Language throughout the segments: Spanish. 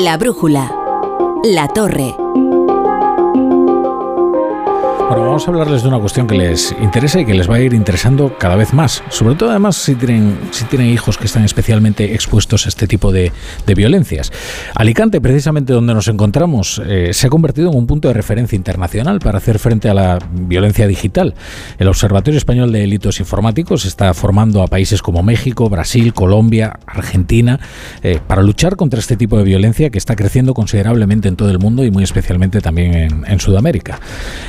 La brújula. La torre. Bueno, vamos a hablarles de una cuestión que les interesa y que les va a ir interesando cada vez más. Sobre todo, además, si tienen, si tienen hijos que están especialmente expuestos a este tipo de, violencias. Alicante, precisamente donde nos encontramos, eh, se ha convertido en un punto de referencia internacional para hacer frente a la violencia digital. El Observatorio Español de Delitos Informáticos está formando a países como México, Brasil, Colombia, Argentina, eh, para luchar contra este tipo de violencia que está creciendo considerablemente en todo el mundo y muy especialmente también en, en Sudamérica.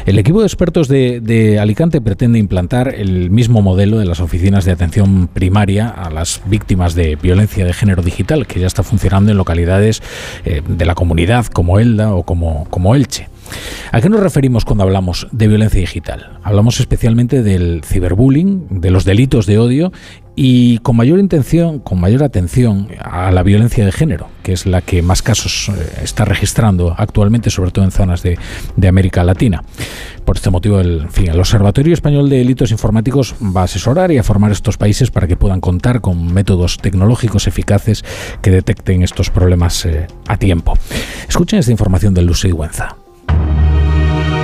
El equipo de expertos de, Alicante pretende implantar el mismo modelo de las oficinas de atención primaria a las víctimas de violencia de género digital, que ya está funcionando en localidades eh, de la comunidad como Elda o como, como Elche. ¿A qué nos referimos cuando hablamos de violencia digital? Hablamos especialmente del ciberbullying, de los delitos de odio y con mayor intención, con mayor atención a la violencia de género, que es la que más casos eh, está registrando actualmente, sobre todo en zonas de, América Latina. Por este motivo, el, el Observatorio Español de Delitos Informáticos va a asesorar y a formar estos países para que puedan contar con métodos tecnológicos eficaces que detecten estos problemas eh, a tiempo. Escuchen esta información de Lucy Güenza.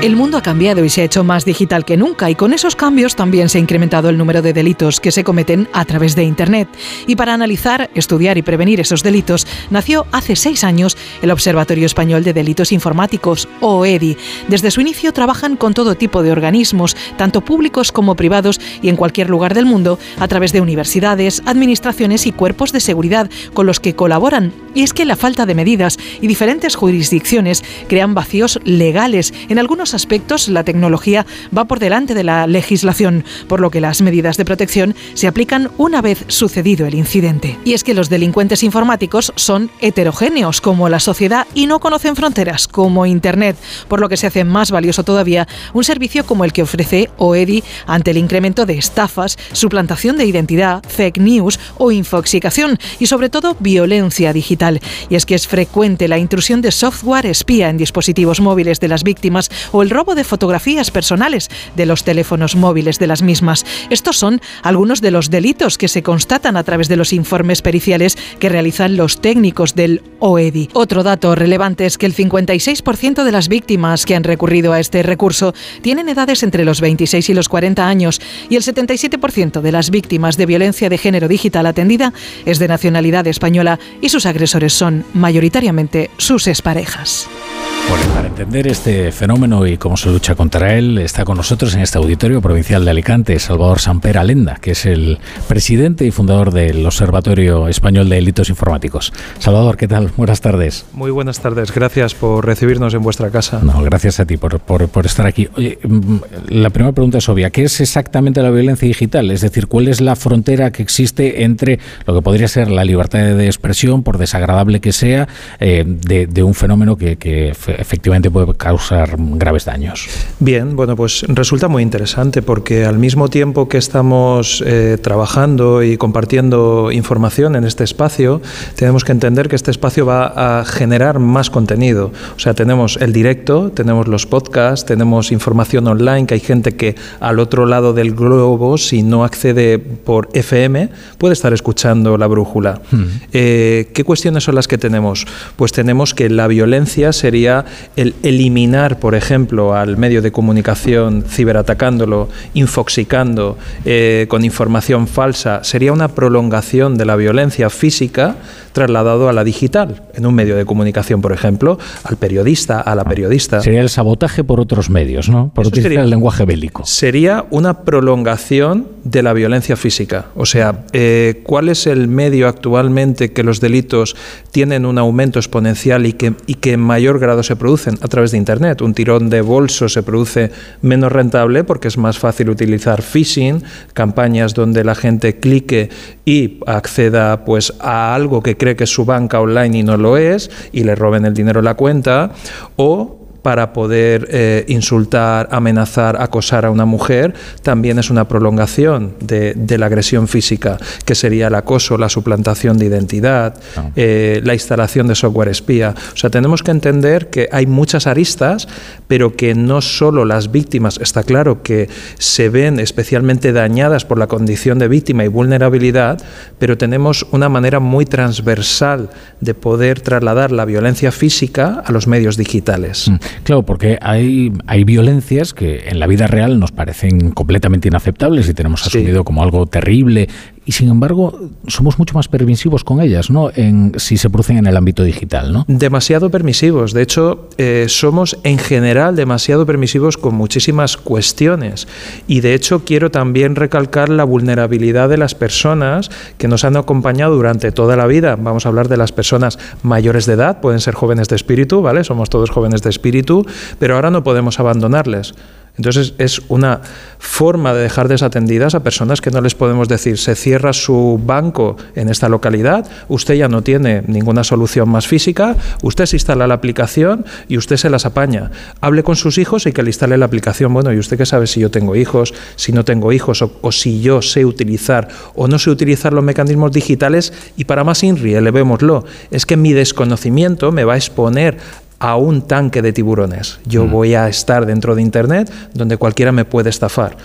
El mundo ha cambiado y se ha hecho más digital que nunca y con esos cambios también se ha incrementado el número de delitos que se cometen a través de Internet. Y para analizar, estudiar y prevenir esos delitos nació hace seis años el Observatorio Español de Delitos Informáticos, OEDI. Desde su inicio trabajan con todo tipo de organismos, tanto públicos como privados y en cualquier lugar del mundo, a través de universidades, administraciones y cuerpos de seguridad con los que colaboran. Y es que la falta de medidas y diferentes jurisdicciones crean vacíos legales en algunos aspectos la tecnología va por delante de la legislación, por lo que las medidas de protección se aplican una vez sucedido el incidente. Y es que los delincuentes informáticos son heterogéneos como la sociedad y no conocen fronteras como Internet, por lo que se hace más valioso todavía un servicio como el que ofrece OEDI ante el incremento de estafas, suplantación de identidad, fake news o infoxicación y sobre todo violencia digital. Y es que es frecuente la intrusión de software espía en dispositivos móviles de las víctimas o el robo de fotografías personales de los teléfonos móviles de las mismas. Estos son algunos de los delitos que se constatan a través de los informes periciales que realizan los técnicos del OEDI. Otro dato relevante es que el 56% de las víctimas que han recurrido a este recurso tienen edades entre los 26 y los 40 años y el 77% de las víctimas de violencia de género digital atendida es de nacionalidad española y sus agresores son mayoritariamente sus exparejas. Bueno, para entender este fenómeno y cómo se lucha contra él, está con nosotros en este auditorio provincial de Alicante Salvador Samper Alenda, que es el presidente y fundador del Observatorio Español de Delitos Informáticos. Salvador, ¿qué tal? Buenas tardes. Muy buenas tardes, gracias por recibirnos en vuestra casa. No, gracias a ti por, por, estar aquí. Oye, mm, la primera pregunta es obvia, ¿qué es exactamente la violencia digital? Es decir, ¿cuál es la frontera que existe entre lo que podría ser la libertad de expresión, por desagradable que sea, eh, de, un fenómeno que, que efectivamente puede causar graves daños. Bien, bueno, pues resulta muy interesante porque al mismo tiempo que estamos eh, trabajando y compartiendo información en este espacio, tenemos que entender que este espacio va a generar más contenido. O sea, tenemos el directo, tenemos los podcasts, tenemos información online, que hay gente que al otro lado del globo, si no accede por FM, puede estar escuchando la brújula. Hmm. Eh, ¿Qué cuestiones son las que tenemos? Pues tenemos que la violencia sería el eliminar, por ejemplo, al medio de comunicación ciberatacándolo, infoxicando eh, con información falsa, sería una prolongación de la violencia física trasladado a la digital, en un medio de comunicación, por ejemplo, al periodista, a la ah, periodista. Sería el sabotaje por otros medios, ¿no? Por utilizar el lenguaje bélico. Sería una prolongación de la violencia física. O sea, eh, ¿cuál es el medio actualmente que los delitos tienen un aumento exponencial y que, y que en mayor grado se producen? A través de Internet. Un tirón de bolso se produce menos rentable porque es más fácil utilizar phishing, campañas donde la gente clique y acceda pues, a algo que cree que su banca online y no lo es, y le roben el dinero en la cuenta, o para poder eh, insultar, amenazar, acosar a una mujer, también es una prolongación de, la agresión física, que sería el acoso, la suplantación de identidad, ah. eh, la instalación de software espía. O sea, tenemos que entender que hay muchas aristas, pero que no solo las víctimas, está claro que se ven especialmente dañadas por la condición de víctima y vulnerabilidad, pero tenemos una manera muy transversal de poder trasladar la violencia física a los medios digitales. Mm, claro, porque hay, hay violencias que en la vida real nos parecen completamente inaceptables y tenemos asumido como algo terrible y sin embargo somos mucho más permisivos con ellas, ¿no? En, si se producen en el ámbito digital, ¿no? Demasiado permisivos. De hecho, eh, somos en general demasiado permisivos con muchísimas cuestiones. Y de hecho quiero también recalcar la vulnerabilidad de las personas que nos han acompañado durante toda la vida. Vamos a hablar de las personas mayores de edad, pueden ser jóvenes de espíritu, ¿vale? Somos todos jóvenes de espíritu, pero ahora no podemos abandonarles. Entonces es una forma de dejar desatendidas a personas que no les podemos decir se cierra su banco en esta localidad, usted ya no tiene ninguna solución más física, usted se instala la aplicación y usted se las apaña. Hable con sus hijos y que le instale la aplicación. Bueno, ¿y usted qué sabe si yo tengo hijos, si no tengo hijos o, si yo sé utilizar o no sé utilizar los mecanismos digitales? Y para más INRI, elevémoslo, es que mi desconocimiento me va a exponer a un tanque de tiburones. Yo mm. voy a estar dentro de Internet donde cualquiera me puede estafar.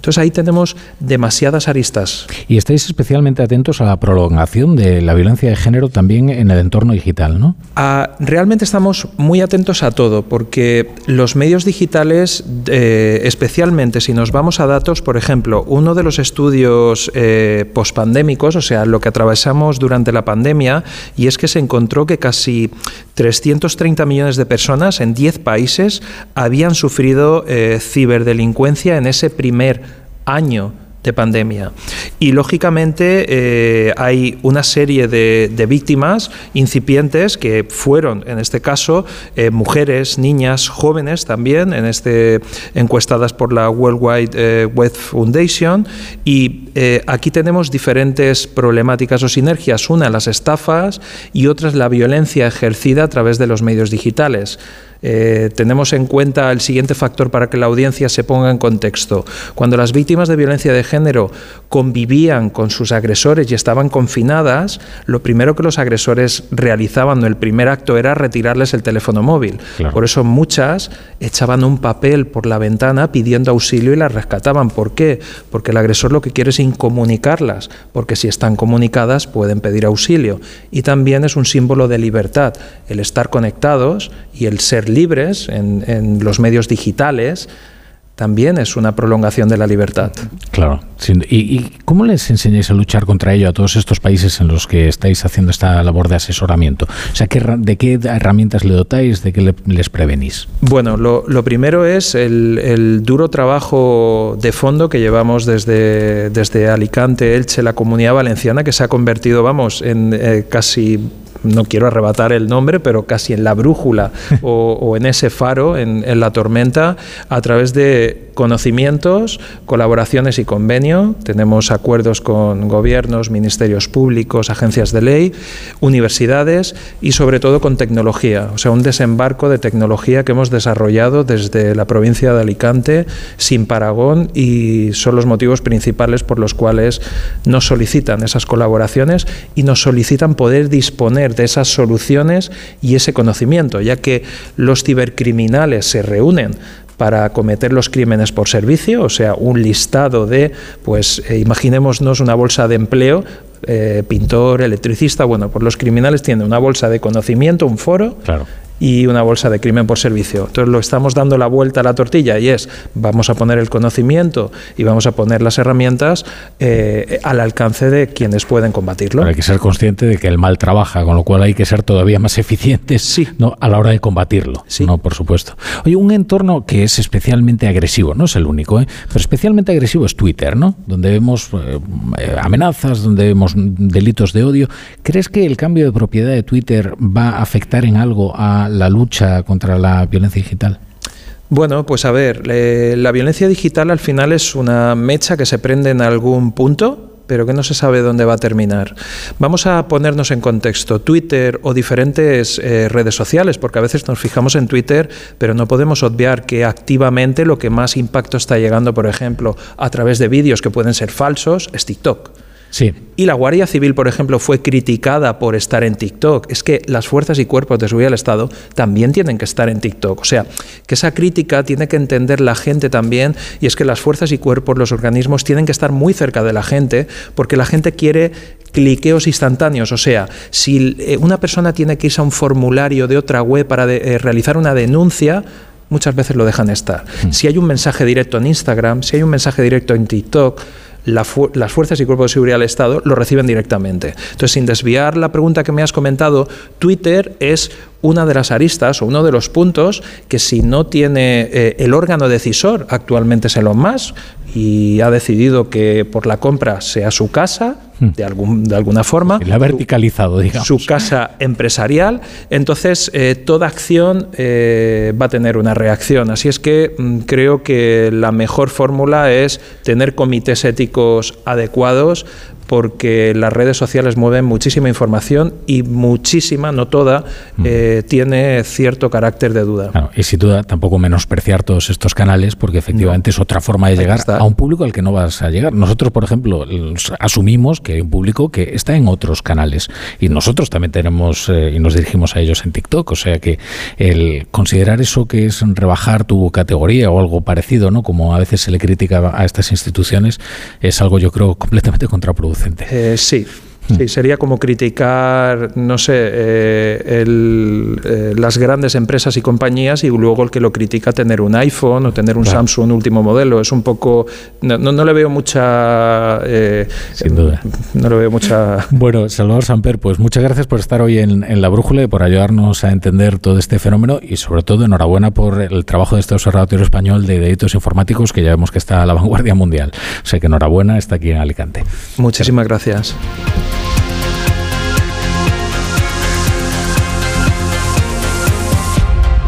Entonces ahí tenemos demasiadas aristas. Y estáis especialmente atentos a la prolongación de la violencia de género también en el entorno digital, ¿no? Ah, realmente estamos muy atentos a todo, porque los medios digitales, eh, especialmente si nos vamos a datos, por ejemplo, uno de los estudios eh, pospandémicos, o sea, lo que atravesamos durante la pandemia, y es que se encontró que casi 330 millones de personas en 10 países habían sufrido eh, ciberdelincuencia en ese primer año de pandemia. Y lógicamente eh, hay una serie de, víctimas incipientes que fueron, en este caso, eh, mujeres, niñas, jóvenes también, en este, encuestadas por la Worldwide eh, Web Foundation. Y aquí tenemos diferentes problemáticas o sinergias. Una, las estafas y otra, la violencia ejercida a través de los medios digitales. Eh, tenemos en cuenta el siguiente factor para que la audiencia se ponga en contexto. Cuando las víctimas de violencia de género convivían con sus agresores y estaban confinadas, lo primero que los agresores realizaban, el primer acto era retirarles el teléfono móvil. Por eso muchas echaban un papel por la ventana pidiendo auxilio y las rescataban. ¿Por qué? Porque el agresor lo que quiere es incomunicarlas, porque si están comunicadas pueden pedir auxilio. Y también es un símbolo de libertad, el estar conectados y el ser libres en, los medios digitales, también es una prolongación de la libertad. Claro. ¿Y, cómo les enseñáis a luchar contra ello a todos estos países en los que estáis haciendo esta labor de asesoramiento? O sea, ¿de qué herramientas le dotáis? ¿De qué les prevenís? Bueno, lo, primero es el, duro trabajo de fondo que llevamos desde, desde Alicante, Elche, la comunidad valenciana, que se ha convertido, vamos, en eh, casi no quiero arrebatar el nombre, pero casi en la brújula o, en ese faro, en, la tormenta, a través de conocimientos, colaboraciones y convenio. Tenemos acuerdos con gobiernos, ministerios públicos, agencias de ley, universidades y sobre todo con tecnología, o sea, un desembarco de tecnología que hemos desarrollado desde la provincia de Alicante sin paragón y son los motivos principales por los cuales nos solicitan esas colaboraciones y nos solicitan poder disponer de esas soluciones y ese conocimiento, ya que los cibercriminales se reúnen para cometer los crímenes por servicio, o sea, un listado de, pues eh, imaginémonos una bolsa de empleo, eh, pintor, electricista, bueno, pues los criminales tienen una bolsa de conocimiento, un foro, claro y una bolsa de crimen por servicio. Entonces lo estamos dando la vuelta a la tortilla y es, vamos a poner el conocimiento y vamos a poner las herramientas eh, al alcance de quienes pueden combatirlo. hay que ser consciente de que el mal trabaja, con lo cual hay que ser todavía más eficientes sí. ¿no? a la hora de combatirlo. Sí. No, por supuesto. Oye, un entorno que es especialmente agresivo, no es el único, ¿eh? pero especialmente agresivo es Twitter, ¿no? Donde vemos eh, amenazas, donde vemos delitos de odio. ¿Crees que el cambio de propiedad de Twitter va a afectar en algo a la lucha contra la violencia digital? Bueno, pues a ver, la violencia digital al final es una mecha que se prende en algún punto pero que no se sabe dónde va a terminar. Vamos a ponernos en contexto. Twitter o diferentes eh, redes sociales, porque a veces nos fijamos en Twitter, pero no podemos obviar que activamente lo que más impacto está llegando, por ejemplo, a través de vídeos que pueden ser falsos, es TikTok. Sí. Y la Guardia Civil, por ejemplo, fue criticada por estar en TikTok. Es que las fuerzas y cuerpos de seguridad del Estado también tienen que estar en TikTok. O sea, que esa crítica tiene que entender la gente también, y es que las fuerzas y cuerpos, los organismos, tienen que estar muy cerca de la gente, porque la gente quiere cliqueos instantáneos. O sea, si eh, una persona tiene que irse a un formulario de otra web para eh, realizar una denuncia, muchas veces lo dejan estar. Hmm. Si hay un mensaje directo en Instagram, si hay un mensaje directo en TikTok, las fuerzas y cuerpos de seguridad del Estado lo reciben directamente. Entonces, sin desviar la pregunta que me has comentado, Twitter es una de las aristas o uno de los puntos que si no tiene eh, el órgano decisor, actualmente es Elon Musk, y ha decidido que por la compra sea su casa, hmm. de, algún, de alguna forma. La ha verticalizado, digamos. Su casa empresarial. Entonces, eh, toda acción eh, va a tener una reacción. Así es que mm, creo que la mejor fórmula es tener comités éticos adecuados porque las redes sociales mueven muchísima información y muchísima, no toda, mm. eh, tiene cierto carácter de duda. y sin duda tampoco menospreciar todos estos canales porque efectivamente es otra forma de llegar a un público al que no vas a llegar. Nosotros, por ejemplo, asumimos que hay un público que está en otros canales y nosotros también tenemos eh, y nos dirigimos a ellos en TikTok, o sea que el considerar eso que es rebajar tu categoría o algo parecido, ¿no? Como a veces se le critica a estas instituciones, es algo yo creo completamente contraproducente. Eh, sí, Sí, sería como criticar, no sé, eh, eh, las grandes empresas y compañías y luego el que lo critica tener un iPhone o tener un Samsung último modelo. Es un poco. No, no, le veo mucha. Eh, Sin duda. No le veo mucha. Bueno, Salvador Samper, pues muchas gracias por estar hoy en, en, La Brújula y por ayudarnos a entender todo este fenómeno y sobre todo enhorabuena por el trabajo de este Observatorio Español de Delitos Informáticos que ya vemos que está a la vanguardia mundial. O sea que enhorabuena, está aquí en Alicante. Muchísimas gracias.